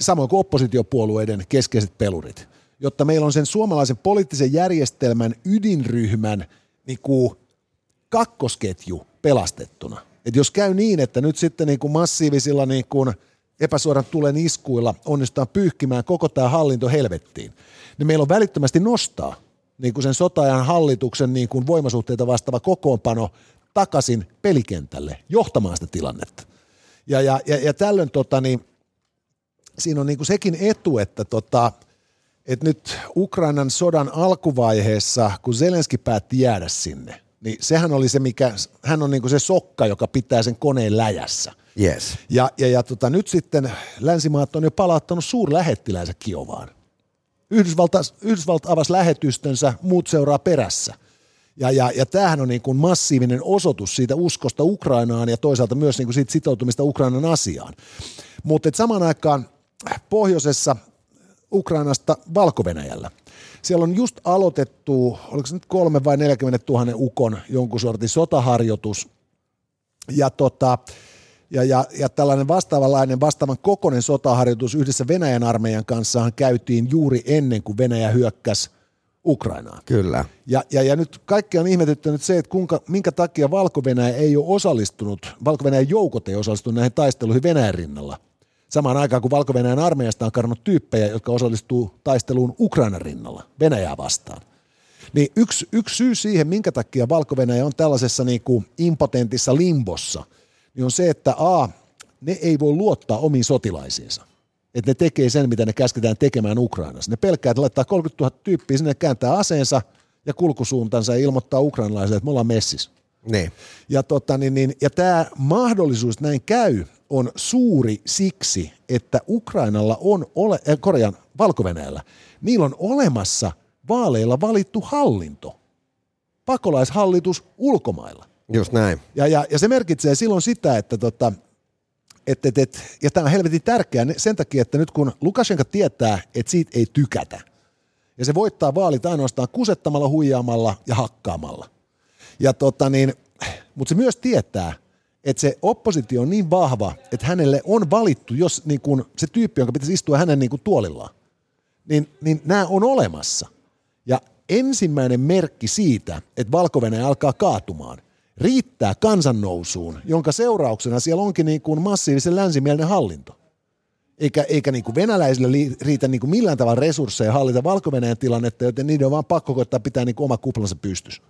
samoin kuin oppositiopuolueiden keskeiset pelurit, jotta meillä on sen suomalaisen poliittisen järjestelmän ydinryhmän niin kuin kakkosketju pelastettuna. Et jos käy niin, että nyt sitten niin kuin massiivisilla niin kuin – epäsuoran tulen iskuilla onnistutaan pyyhkimään koko tämä hallinto helvettiin, niin meillä on välittömästi nostaa niin kuin sen sotajan hallituksen niin kuin voimasuhteita vastaava kokoonpano takaisin pelikentälle johtamaan sitä tilannetta. Ja, ja, ja, ja tällöin tota, niin, siinä on niin kuin sekin etu, että tota, että nyt Ukrainan sodan alkuvaiheessa, kun Zelenski päätti jäädä sinne, niin sehän oli se, mikä, hän on niin kuin se sokka, joka pitää sen koneen läjässä. Yes. Ja, ja, ja tota, nyt sitten länsimaat on jo palauttanut suurlähettiläänsä Kiovaan. Yhdysvalta, Yhdysvalta avasi lähetystönsä, muut seuraa perässä. Ja, ja, ja tämähän on niin kuin massiivinen osoitus siitä uskosta Ukrainaan ja toisaalta myös niin kuin siitä sitoutumista Ukrainan asiaan. Mutta samaan aikaan pohjoisessa Ukrainasta valko Siellä on just aloitettu, oliko se nyt kolme vai 40 000 ukon jonkun sortin sotaharjoitus. Ja tota, ja, ja, ja tällainen vastaavanlainen vastaavan kokoinen sotaharjoitus yhdessä Venäjän armeijan kanssa käytiin juuri ennen kuin Venäjä hyökkäsi Ukrainaan. Kyllä. Ja, ja, ja nyt kaikki on ihmetyttänyt se, että kuinka, minkä takia valko ei ole osallistunut, valko joukot ei osallistunut näihin taisteluihin Venäjän rinnalla. Samaan aikaan kun valko armeijasta on karannut tyyppejä, jotka osallistuu taisteluun Ukrainan rinnalla, Venäjää vastaan. Niin yksi, yksi syy siihen, minkä takia valko on tällaisessa niin kuin impotentissa limbossa – niin on se, että A, ne ei voi luottaa omiin sotilaisiinsa. Että ne tekee sen, mitä ne käsketään tekemään Ukrainassa. Ne pelkää, että laittaa 30 000 tyyppiä sinne, kääntää aseensa ja kulkusuuntansa ja ilmoittaa ukrainalaisille, että me ollaan messis. Ne. Ja, tota, niin, niin, ja tämä mahdollisuus näin käy on suuri siksi, että Ukrainalla on, ole, äh, korjaan, valko niillä on olemassa vaaleilla valittu hallinto, pakolaishallitus ulkomailla. Just näin. Ja, ja, ja se merkitsee silloin sitä, että tota, et, et, et, ja tämä on helvetin tärkeää sen takia, että nyt kun Lukashenka tietää, että siitä ei tykätä, ja se voittaa vaalit ainoastaan kusettamalla, huijaamalla ja hakkaamalla. Ja tota niin, mutta se myös tietää, että se oppositio on niin vahva, että hänelle on valittu, jos niin kun se tyyppi, jonka pitäisi istua hänen niin kun tuolillaan, niin, niin nämä on olemassa. Ja ensimmäinen merkki siitä, että valko alkaa kaatumaan – riittää kansannousuun, jonka seurauksena siellä onkin niin kuin massiivisen länsimielinen hallinto. Eikä, eikä niin kuin venäläisille riitä niin kuin millään tavalla resursseja hallita valko tilannetta, joten niiden on vaan pakko koittaa pitää niin kuin oma kuplansa pystys.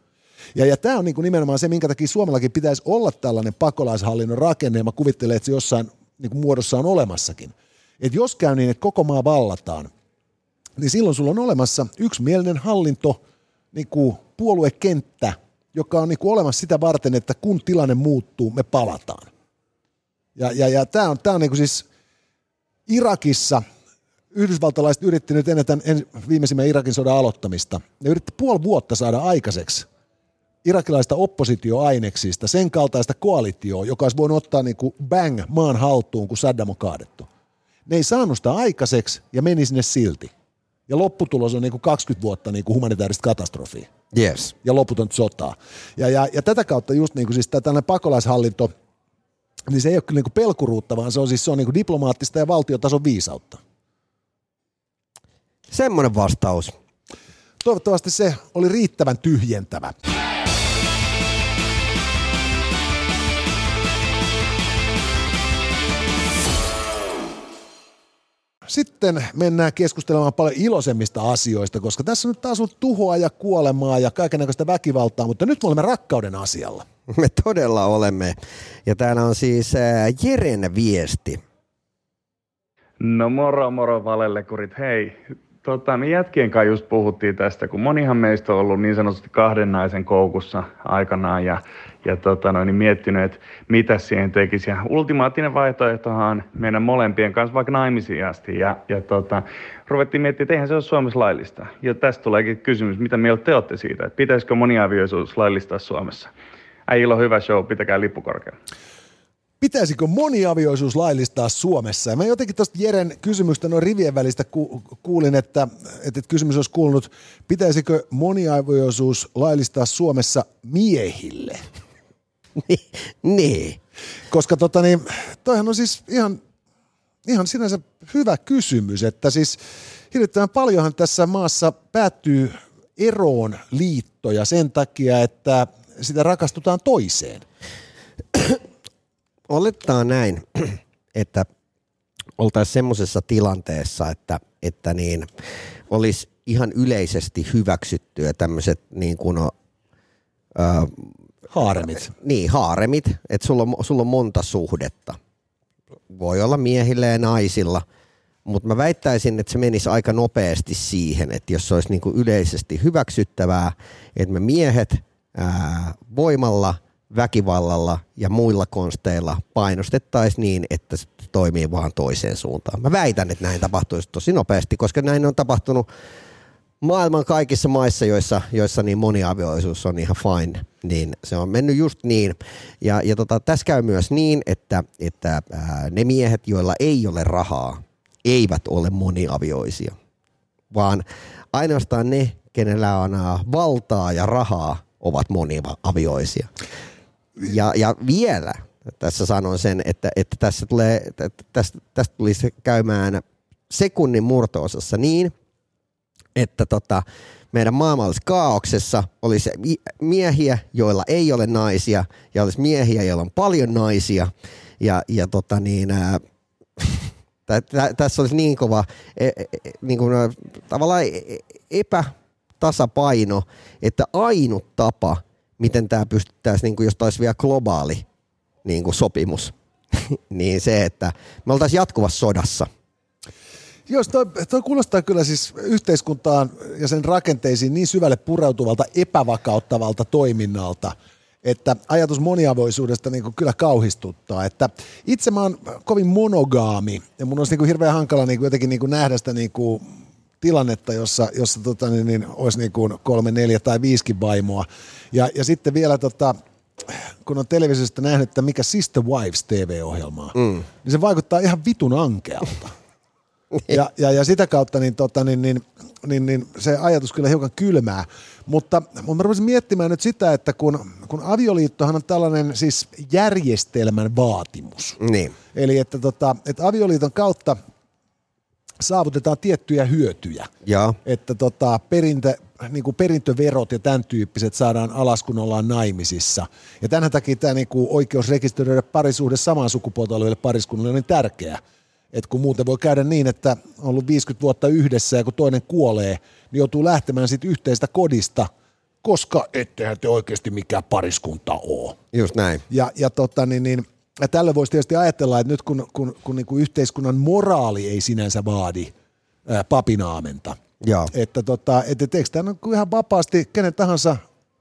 Ja, ja tämä on niin kuin nimenomaan se, minkä takia Suomellakin pitäisi olla tällainen pakolaishallinnon rakenne, ja mä kuvittelen, että se jossain niin kuin muodossa on olemassakin. Että jos käy niin, että koko maa vallataan, niin silloin sulla on olemassa yksimielinen hallinto, niin kuin puoluekenttä, joka on niin kuin olemassa sitä varten, että kun tilanne muuttuu, me palataan. Ja, ja, ja tämä on, tää on niin kuin siis Irakissa yhdysvaltalaiset yritti nyt ennen tämän viimeisimmän Irakin sodan aloittamista. Ne yritti puoli vuotta saada aikaiseksi irakilaista oppositioaineksista sen kaltaista koalitioa, joka olisi voinut ottaa niin kuin bang maan haltuun, kun Saddam on kaadettu. Ne ei saanut sitä aikaiseksi ja meni sinne silti. Ja lopputulos on niin kuin 20 vuotta niin kuin humanitaarista katastrofia. Yes. Ja loputonta sotaa. Ja, ja, ja tätä kautta just niin kuin siis tällainen pakolaishallinto, niin se ei ole kyllä niin kuin pelkuruutta, vaan se on siis se on niin kuin diplomaattista ja valtiotason viisautta. Semmoinen vastaus. Toivottavasti se oli riittävän tyhjentävä. Sitten mennään keskustelemaan paljon iloisemmista asioista, koska tässä on nyt taas on tuhoa ja kuolemaa ja kaikenlaista väkivaltaa, mutta nyt me olemme rakkauden asialla. Me todella olemme. Ja täällä on siis Jeren viesti. No moro moro valellekurit. Hei, tota, me jätkien kanssa just puhuttiin tästä, kun monihan meistä on ollut niin sanotusti kahden naisen koukussa aikanaan ja, ja tota, noin, niin miettinyt, että mitä siihen tekisi. Ja ultimaattinen vaihtoehtohan meidän molempien kanssa vaikka naimisiin asti. Ja, ja tota, ruvettiin miettimään, että eihän se ole Suomessa laillista. Ja tästä tuleekin kysymys, mitä mieltä te olette siitä, että pitäisikö moniavioisuus laillistaa Suomessa? Äijillä on hyvä show, pitäkää lippu korkealla pitäisikö moniavioisuus laillistaa Suomessa? Ja mä jotenkin tuosta Jeren kysymystä noin rivien välistä ku, kuulin, että, että kysymys olisi kuulunut, pitäisikö moniavioisuus laillistaa Suomessa miehille? [laughs] niin. Koska tota niin, toihan on siis ihan, ihan sinänsä hyvä kysymys, että siis hirvittävän paljonhan tässä maassa päättyy eroon liittoja sen takia, että sitä rakastutaan toiseen [coughs] olettaa näin, [clears throat] että oltaisiin semmoisessa tilanteessa, että, että niin, olisi ihan yleisesti hyväksyttyä tämmöiset niin kuin, äh, haaremit. Niin, haaremit, että sulla on, sulla on monta suhdetta. Voi olla miehillä ja naisilla, mutta mä väittäisin, että se menisi aika nopeasti siihen, että jos se olisi niin kuin yleisesti hyväksyttävää, että me miehet ää, voimalla – väkivallalla ja muilla konsteilla painostettaisiin niin, että se toimii vaan toiseen suuntaan. Mä väitän, että näin tapahtuisi tosi nopeasti, koska näin on tapahtunut maailman kaikissa maissa, joissa, joissa niin moniavioisuus on ihan fine, niin se on mennyt just niin. Ja, ja tota, tässä käy myös niin, että, että ää, ne miehet, joilla ei ole rahaa, eivät ole moniavioisia, vaan ainoastaan ne, kenellä on valtaa ja rahaa, ovat moniavioisia. Ja, ja vielä tässä sanon sen, että, että tässä tulee, tästä, tästä tulisi käymään sekunnin murtoosassa niin, että tota, meidän maailma olisi kaauksessa, olisi miehiä, joilla ei ole naisia, ja olisi miehiä, joilla on paljon naisia, ja, ja tota niin, ää, [laughs] tässä olisi niin kova e, e, e, niin kuin, tavallaan epätasapaino, että ainut tapa – miten tämä pystyttäisiin, niin kuin jos taisi vielä globaali niin kuin sopimus, [laughs] niin se, että me oltaisiin jatkuvassa sodassa. Jos toi, toi kuulostaa kyllä siis yhteiskuntaan ja sen rakenteisiin niin syvälle pureutuvalta epävakauttavalta toiminnalta, että ajatus moniavoisuudesta niin kuin kyllä kauhistuttaa. Että itse mä oon kovin monogaami ja mun olisi niin kuin hirveän hankala niin kuin jotenkin niin kuin nähdä sitä niin kuin tilannetta, jossa, jossa tota, niin, niin, olisi niin kuin kolme, neljä tai viisikin vaimoa. Ja, ja sitten vielä tota, kun on televisiosta nähnyt, että mikä Sister Wives TV-ohjelmaa, mm. niin se vaikuttaa ihan vitun ankealta. [laughs] ja, ja, ja sitä kautta niin, tota, niin, niin, niin, niin se ajatus kyllä hiukan kylmää. Mutta, mutta mä rupesin miettimään nyt sitä, että kun, kun avioliittohan on tällainen siis järjestelmän vaatimus. Niin. Eli että, tota, että avioliiton kautta saavutetaan tiettyjä hyötyjä. Ja. Että tota, perintö, niin kuin perintöverot ja tämän tyyppiset saadaan alas, kun ollaan naimisissa. Ja tämän takia tämä niin kuin oikeus rekisteröidä parisuhde samaan sukupuolta oleville on niin tärkeä. Et kun muuten voi käydä niin, että on ollut 50 vuotta yhdessä ja kun toinen kuolee, niin joutuu lähtemään sitten yhteistä kodista koska ettehän te oikeasti mikään pariskunta ole. Just näin. Ja, ja, tota, niin, niin, ja tälle voisi tietysti ajatella, että nyt kun, kun, kun niin kuin yhteiskunnan moraali ei sinänsä vaadi ää, papinaamenta, Joo. että tota, et, et, eikö tämä ihan vapaasti kenen tahansa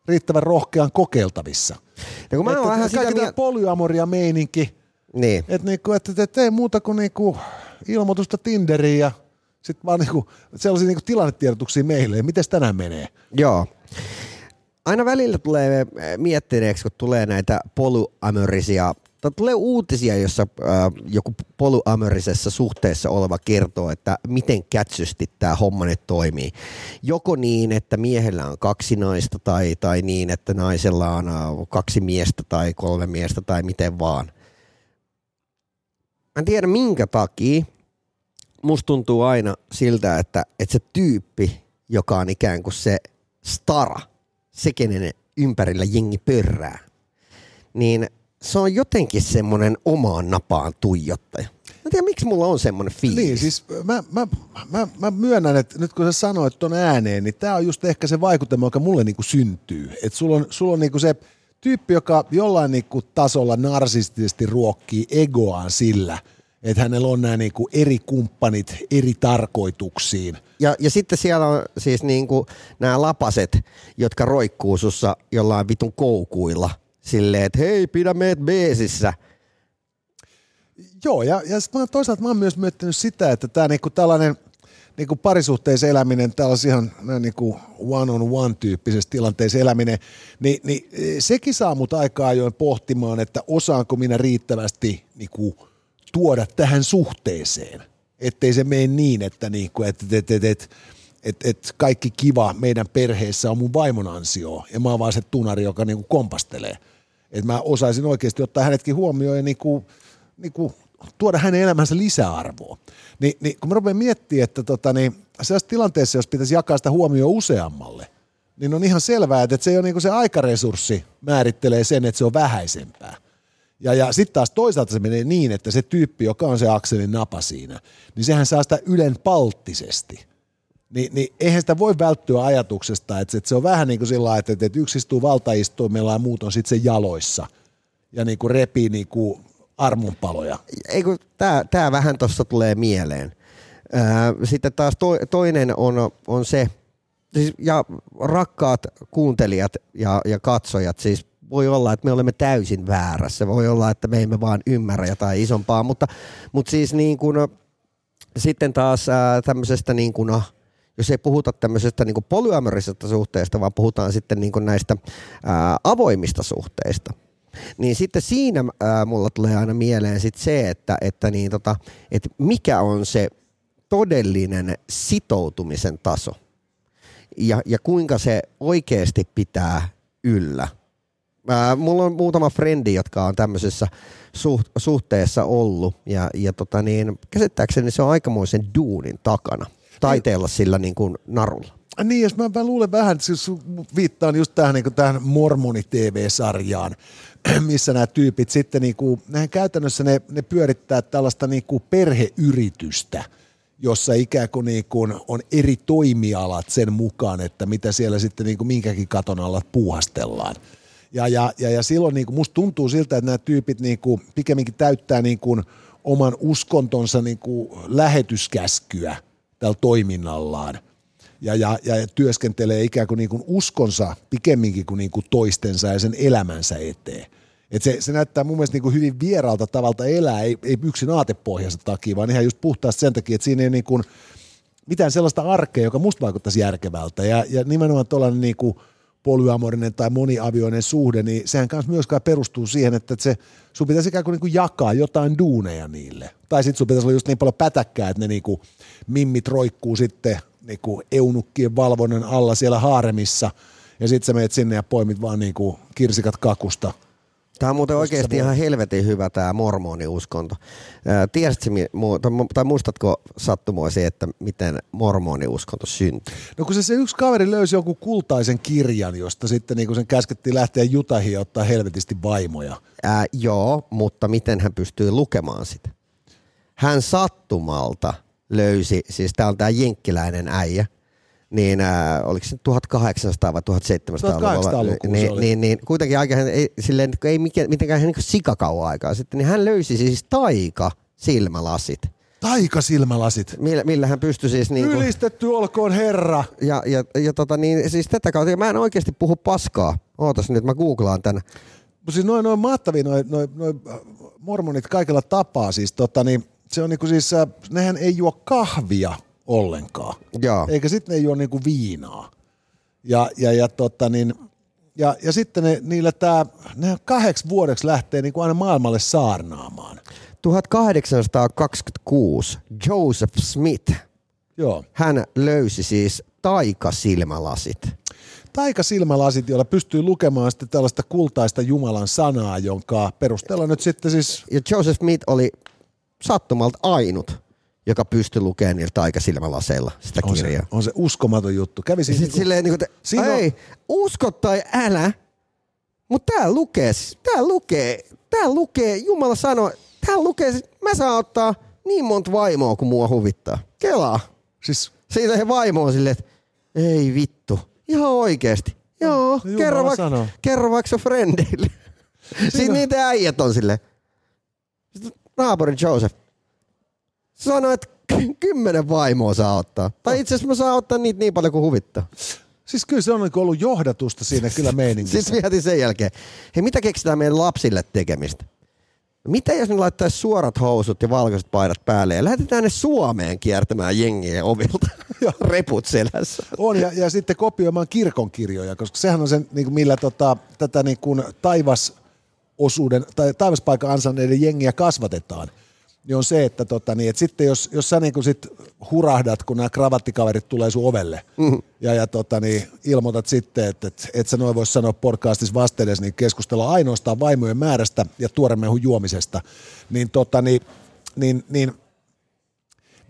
riittävän rohkean kokeiltavissa. Ja kun mä että, vähän kaiken tämä polyamoria meininki, Niin. että niinku, et, et, et, ei muuta kuin niinku ilmoitusta Tinderiin ja sitten vaan niinku, sellaisia niinku tilannetiedotuksia meille, miten tänään menee. Joo. Aina välillä tulee miettineeksi, kun tulee näitä polyamorisia, tai tulee uutisia, jossa äh, joku polyamorisessa suhteessa oleva kertoo, että miten kätsysti tämä homma nyt toimii. Joko niin, että miehellä on kaksi naista, tai, tai niin, että naisella on äh, kaksi miestä tai kolme miestä, tai miten vaan. Mä en tiedä minkä takia, musta tuntuu aina siltä, että, että se tyyppi, joka on ikään kuin se stara, se kenen ympärillä jengi pörrää, niin se on jotenkin semmoinen omaan napaan tuijottaja. Mä en tiedä, miksi mulla on semmoinen fiilis. Niin, siis mä, mä, mä, mä myönnän, että nyt kun sä sanoit ton ääneen, niin tämä on just ehkä se vaikutelma, joka mulle niinku syntyy. Että sulla on, sulla on niinku se tyyppi, joka jollain niinku tasolla narsistisesti ruokkii egoaan sillä, että hänellä on nämä niinku eri kumppanit eri tarkoituksiin. Ja, ja sitten siellä on siis niinku nämä lapaset, jotka roikkuu sussa jollain vitun koukuilla. Silleen, että hei, pidä meet beesissä. Joo, ja, ja sit mä oon toisaalta mä oon myös miettinyt sitä, että tämä niinku tällainen niinku parisuhteisen eläminen, tällaisen ihan niinku one-on-one tyyppisessä tilanteessa eläminen, niin, niin sekin saa mut aika ajoin pohtimaan, että osaanko minä riittävästi niinku tuoda tähän suhteeseen. Ettei se mene niin, että niinku, et, et, et, et, et, et kaikki kiva meidän perheessä on mun vaimon ansio ja mä oon vaan se tunari, joka niinku kompastelee. Että mä osaisin oikeasti ottaa hänetkin huomioon ja niinku, niinku tuoda hänen elämänsä lisäarvoa. Ni, niin kun mä rupean miettimään, että tota, niin, sellaisessa tilanteessa, jos pitäisi jakaa sitä huomioon useammalle, niin on ihan selvää, että se, on niinku se aikaresurssi määrittelee sen, että se on vähäisempää. Ja, ja sitten taas toisaalta se menee niin, että se tyyppi, joka on se akselin napa siinä, niin sehän saa sitä ylen palttisesti. Ni, niin eihän sitä voi välttyä ajatuksesta, että, että se on vähän niin kuin sillä että, että yksi istuu valtaistuimella ja muut on sitten se jaloissa ja niin kuin repii niin kuin armonpaloja. Tää, tää vähän tuossa tulee mieleen. Ää, Sitten taas to, toinen on, on se, siis, ja rakkaat kuuntelijat ja, ja katsojat, siis voi olla, että me olemme täysin väärässä, voi olla, että me emme vaan ymmärrä jotain isompaa, mutta, mutta siis niin kuin, sitten taas ää, tämmöisestä niin kuin, jos ei puhuta tämmöisestä niin polyamorisesta suhteesta, vaan puhutaan sitten niin näistä ää, avoimista suhteista, niin sitten siinä ää, mulla tulee aina mieleen sit se, että, että, niin tota, että mikä on se todellinen sitoutumisen taso ja, ja kuinka se oikeasti pitää yllä. Ää, mulla on muutama frendi, jotka on tämmöisessä suht, suhteessa ollut ja, ja tota niin, käsittääkseni se on aikamoisen duunin takana taiteella sillä niin kuin narulla. Niin, jos mä, mä luulen vähän, siis viittaan just tähän, niin tähän Mormoni-TV-sarjaan, [clears throat] missä nämä tyypit sitten, niin kuin, käytännössä ne, ne pyörittää tällaista niin kuin perheyritystä, jossa ikään kuin, niin kuin on eri toimialat sen mukaan, että mitä siellä sitten niin kuin minkäkin katon alla puuhastellaan. Ja, ja, ja, ja silloin niin kuin musta tuntuu siltä, että nämä tyypit niin kuin pikemminkin täyttää niin kuin oman uskontonsa niin kuin lähetyskäskyä tällä toiminnallaan ja, ja, ja työskentelee ikään kuin, niin kuin uskonsa pikemminkin kuin, niin kuin toistensa ja sen elämänsä eteen. Et se, se näyttää mun mielestä niin kuin hyvin vieraalta tavalta elää, ei, ei yksin aatepohjansa takia, vaan ihan just puhtaasti sen takia, että siinä ei niin kuin mitään sellaista arkea, joka musta vaikuttaisi järkevältä. Ja, ja nimenomaan tuollainen niin kuin polyamorinen tai moniavioinen suhde, niin sehän kanssa myöskään perustuu siihen, että se, sun pitäisi ikään kuin, niin kuin jakaa jotain duuneja niille. Tai sitten sun pitäisi olla just niin paljon pätäkkää, että ne niin kuin mimmit roikkuu sitten niin kuin eunukkien valvonnan alla siellä haaremissa, ja sitten sä meet sinne ja poimit vaan niin kuin kirsikat kakusta. Tämä on muuten oikeasti ihan helvetin hyvä tämä mormoniuskonto. Tiesitkö, tai mu- tai muistatko sattumoisi, että miten mormoniuskonto syntyi? No kun se, se yksi kaveri löysi jonkun kultaisen kirjan, josta sitten niin sen käskettiin lähteä Jutahiin ja ottaa helvetisti vaimoja. Ää, joo, mutta miten hän pystyy lukemaan sitä? Hän sattumalta löysi, siis tämä on tämä jenkkiläinen äijä, niin äh, oliko se 1800 vai 1700-luvulla, 1800-luku se niin, oli. niin, niin, kuitenkin aika, ei, silleen, ei mikä, mitenkään niin sikakauan aikaa sitten, niin hän löysi siis taika silmälasit, Taikasilmälasit. millä, millä hän pystyi siis niin kuin, Ylistetty olkoon herra. ja, ja, ja tota niin, siis tätä kautta, ja mä en oikeasti puhu paskaa. Ootas nyt, mä googlaan tän. Siis noin, noin mahtavia noin noi, noi mormonit kaikella tapaa. Siis tota niin, se on niinku siis, äh, nehän ei juo kahvia ollenkaan. Joo. Eikä sitten ne juo niinku viinaa. Ja, ja, ja, tota niin, ja, ja sitten ne, niillä tää, ne kahdeksi vuodeksi lähtee niinku aina maailmalle saarnaamaan. 1826 Joseph Smith, Joo. hän löysi siis taikasilmälasit. Taikasilmälasit, joilla pystyy lukemaan sitten tällaista kultaista Jumalan sanaa, jonka perusteella nyt sitten siis Ja Joseph Smith oli sattumalta ainut, joka pystyi lukemaan niillä taikasilmälaseilla sitä on se, kirjaa. on se uskomaton juttu. Kävi siis sitten silleen, niin kuin, Siinä että, on- ei, usko tai älä, mutta tää lukee, tää lukee, tää lukee, Jumala sanoi, tää lukee, mä saan ottaa niin monta vaimoa kuin mua huvittaa. Kelaa. siis Siitä he vaimo on silleen, että ei vittu, ihan oikeesti. Joo, Jumala kerro vaikka, sanoo. kerro vaikka frendeille. Sitten niitä äijät on silleen. Sitten Naapuri Joseph sanoi, että ky- kymmenen vaimoa saa ottaa. Tai itse asiassa mä saan ottaa niitä niin paljon kuin huvittaa. Siis kyllä se on niinku ollut johdatusta siinä kyllä meiningissä. Sitten mietin sen jälkeen, hei mitä keksitään meidän lapsille tekemistä? Mitä jos ne laittaisi suorat housut ja valkoiset paidat päälle ja lähetetään ne Suomeen kiertämään jengiä ovilta? [laughs] Reput selässä. On ja, ja sitten kopioimaan kirkonkirjoja, koska sehän on se, niin kuin millä tota, tätä niin kuin taivasosuuden tai taivaspaikan ansainneiden jengiä kasvatetaan. Niin on se, että, tota, niin, että sitten jos, jos sä niin sit hurahdat, kun nämä kravattikaverit tulee sun ovelle mm. ja, ja tota, niin, ilmoitat sitten, että et, et sä noin voisi sanoa podcastissa vastedes, niin keskustellaan ainoastaan vaimojen määrästä ja tuoremehun juomisesta, niin, tota, niin, niin, niin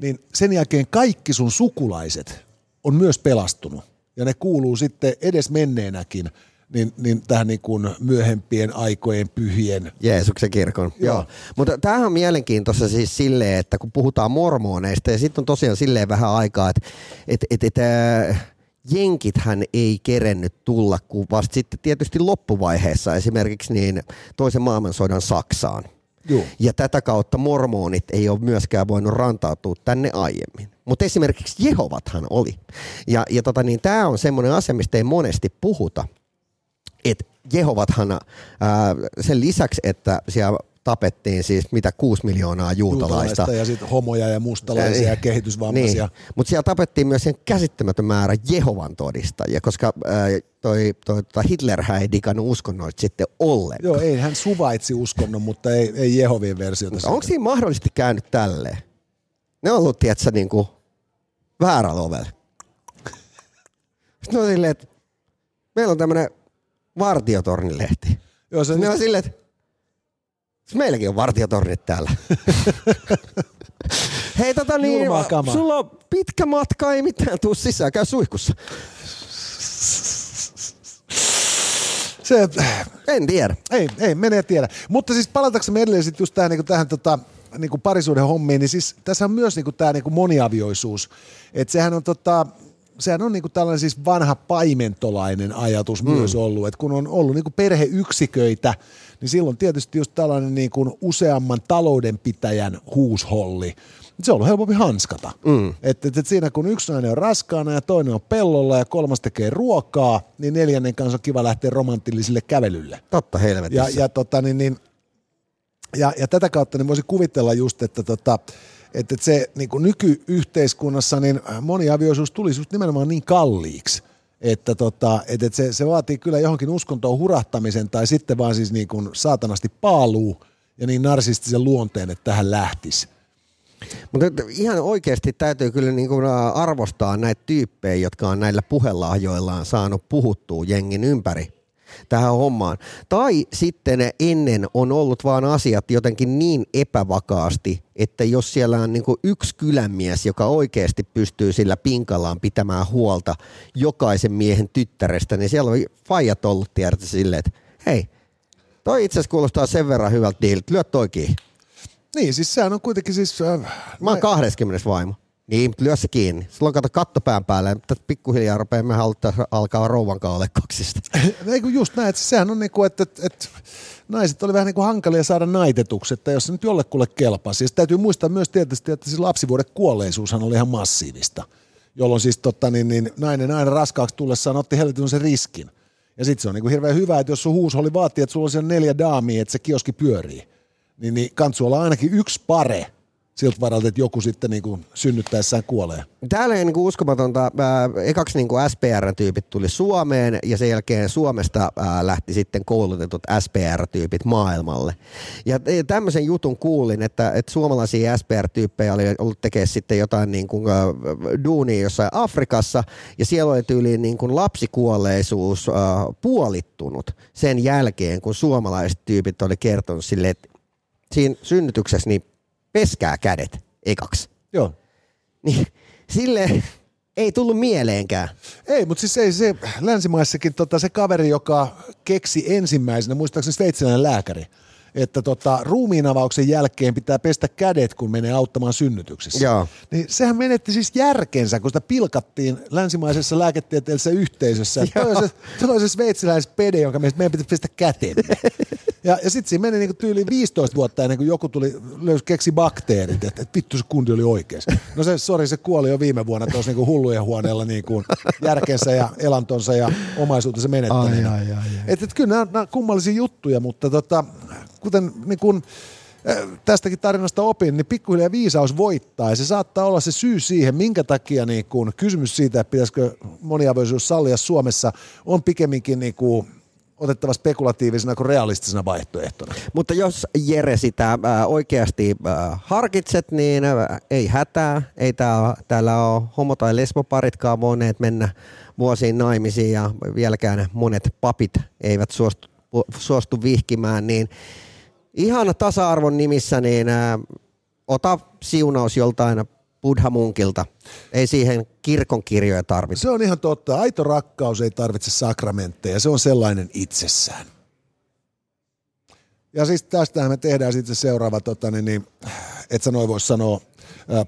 niin sen jälkeen kaikki sun sukulaiset on myös pelastunut. Ja ne kuuluu sitten edes menneenäkin niin, niin tähän niin kuin myöhempien aikojen pyhien. Jeesuksen kirkon. Joo. Joo. Mutta tämähän on mielenkiintoista siis silleen, että kun puhutaan mormoneista ja sitten on tosiaan silleen vähän aikaa, että et, et, et, äh, jenkithän ei kerennyt tulla kuin vasta sitten tietysti loppuvaiheessa esimerkiksi niin toisen maailmansodan Saksaan. Joo. Ja tätä kautta mormonit ei ole myöskään voinut rantautua tänne aiemmin. Mutta esimerkiksi Jehovathan oli. Ja, ja tota niin, tämä on semmoinen asia, mistä ei monesti puhuta. Että Jehovathan ää, sen lisäksi, että siellä tapettiin siis mitä 6 miljoonaa juutalaista. Juutalaista ja sitten homoja ja mustalaisia ja kehitysvammaisia. Niin. Mutta siellä tapettiin myös sen käsittämätön määrä Jehovan todistajia, koska ää, toi, toi, toi Hitlerhän ei digannut uskonnoista sitten ollenkaan. Joo, ei hän suvaitsi uskonnon, mutta ei, ei Jehovien versiota. siitä. Onko siinä mahdollisesti käynyt tälleen? Ne on ollut, tiedätkö, niin kuin väärällä ovella. [laughs] Sitten on silleen, että meillä on tämmöinen vartiotornilehti. Joo, se, Ne on silleen, että "Siis meilläkin on vartiotornit täällä. [laughs] Hei tota niin, sulla on pitkä matka, ei mitään, tuu sisään, käy suihkussa. se, En tiedä. Ei, ei, menee tiedä. Mutta siis palataksemme edelleen sit just tähän, niin tähän tota, niin parisuuden hommiin, niin siis tässä on myös niin tämä niin moniavioisuus. Että sehän on tota, sehän on niin kuin tällainen siis vanha paimentolainen ajatus mm. myös ollut, että kun on ollut niin kuin perheyksiköitä, niin silloin tietysti just tällainen niin kuin useamman taloudenpitäjän huusholli, se on ollut helpompi hanskata. Mm. Että et, et siinä kun yksi nainen on raskaana ja toinen on pellolla ja kolmas tekee ruokaa, niin neljännen kanssa on kiva lähteä romanttillisille kävelylle. Totta helvetissä. Ja, ja, tota, niin, niin, ja, ja tätä kautta niin voisi kuvitella just, että, tota, että, se niin kuin nykyyhteiskunnassa niin moniavioisuus tulisi just nimenomaan niin kalliiksi, että, tota, että, se, se vaatii kyllä johonkin uskontoon hurahtamisen tai sitten vaan siis niin kuin saatanasti paaluu ja niin narsistisen luonteen, että tähän lähtisi. Mutta ihan oikeasti täytyy kyllä niin kuin arvostaa näitä tyyppejä, jotka on näillä puhelahjoillaan saanut puhuttua jengin ympäri tähän hommaan. Tai sitten ennen on ollut vaan asiat jotenkin niin epävakaasti, että jos siellä on niin yksi kylämies, joka oikeasti pystyy sillä pinkallaan pitämään huolta jokaisen miehen tyttärestä, niin siellä on faijat ollut tiedätte silleen, että hei, toi itse asiassa kuulostaa sen verran hyvältä diililtä, lyö toi kiinni. Niin, siis sehän on kuitenkin siis... Äh, Mä oon 20 vaimo. Niin, lyö se kiinni. Silloin kato kattopään päälle, mutta pikkuhiljaa rupeaa me alkaa rouvan kaksista. [laughs] Ei kun just näin, sehän on niin kuin, että, että, että naiset oli vähän niin kuin hankalia saada naitetuksi, että jos se nyt jollekulle kelpasi. Siis täytyy muistaa myös tietysti, että siis lapsivuoden kuolleisuushan oli ihan massiivista, jolloin siis totta, niin, niin nainen aina raskaaksi tullessaan otti helvetin sen riskin. Ja sitten se on niin kuin hirveän hyvä, että jos sun huusholli vaatii, että sulla on siellä neljä daamia, että se kioski pyörii, niin, niin kansu olla ainakin yksi pare – siltä varalta, että joku sitten niin kuin synnyttäessään kuolee. Täällä ei niin kuin uskomatonta. Ekaksi niin kuin SPR-tyypit tuli Suomeen ja sen jälkeen Suomesta lähti sitten koulutetut SPR-tyypit maailmalle. Ja tämmöisen jutun kuulin, että, että suomalaisia SPR-tyyppejä oli ollut tekemään sitten jotain niin kuin, duunia jossain Afrikassa ja siellä oli tyyliin niin kuin lapsikuolleisuus puolittunut sen jälkeen, kun suomalaiset tyypit oli kertonut sille, että siinä synnytyksessä niin peskää kädet ekaksi. Joo. Niin sille ei tullut mieleenkään. Ei, mutta siis ei se länsimaissakin tota, se kaveri, joka keksi ensimmäisenä, muistaakseni sveitsiläinen lääkäri, että tota, ruumiinavauksen jälkeen pitää pestä kädet, kun menee auttamaan synnytyksessä. Joo. Niin sehän menetti siis järkensä, kun sitä pilkattiin länsimaisessa lääketieteellisessä yhteisössä. Toi on, se, toi on se jonka meidän pitää pestä käteen. [laughs] Ja, ja sitten siinä meni niinku tyyliin 15 vuotta ennen kuin joku tuli, löysi, keksi bakteerit, että, että vittu se kundi oli oikeassa. No se, sori, se kuoli jo viime vuonna tuossa niinku hullujen huoneella niinku järkensä ja elantonsa ja omaisuutensa menettänyt. Ai, ai, ai, ai. Että et, kyllä nämä, nämä kummallisia juttuja, mutta tota, kuten niin kun, tästäkin tarinasta opin, niin pikkuhiljaa viisaus voittaa ja se saattaa olla se syy siihen, minkä takia niin kun, kysymys siitä, että pitäisikö moniavioisuus sallia Suomessa, on pikemminkin niin kuin, otettava spekulatiivisena kuin realistisena vaihtoehtona. Mutta jos Jere sitä äh, oikeasti äh, harkitset, niin äh, ei hätää. Ei tää, täällä ole homo- tai lesboparitkaan voineet mennä vuosiin naimisiin ja vieläkään monet papit eivät suostu, suostu vihkimään, niin ihan tasa-arvon nimissä, niin äh, ota siunaus joltain buddha-munkilta. Ei siihen kirkon kirjoja tarvitse. Se on ihan totta. Aito rakkaus ei tarvitse sakramentteja. Se on sellainen itsessään. Ja siis tästähän me tehdään sitten seuraava, tota, niin, niin, et sä noin voisi sanoa,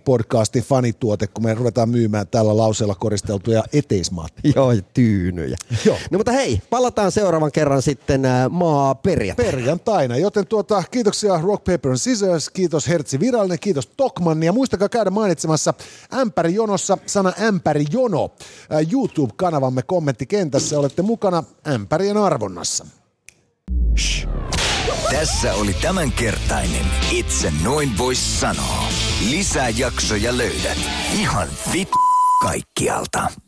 podcastin fanituote, kun me ruvetaan myymään tällä lauseella koristeltuja eteismattoja. Joo, ja tyynyjä. Joo. No mutta hei, palataan seuraavan kerran sitten maa perjantaina. Perjantaina, joten tuota, kiitoksia Rock Paper and Scissors, kiitos Hertsi Virallinen, kiitos Tokmanni ja muistakaa käydä mainitsemassa Ämpärijonossa sana Ämpärijono YouTube-kanavamme kommenttikentässä, olette mukana Ämpärien arvonnassa. Shh. Tässä oli tämänkertainen Itse noin vois sanoa. Lisää jaksoja löydät ihan vit kaikkialta.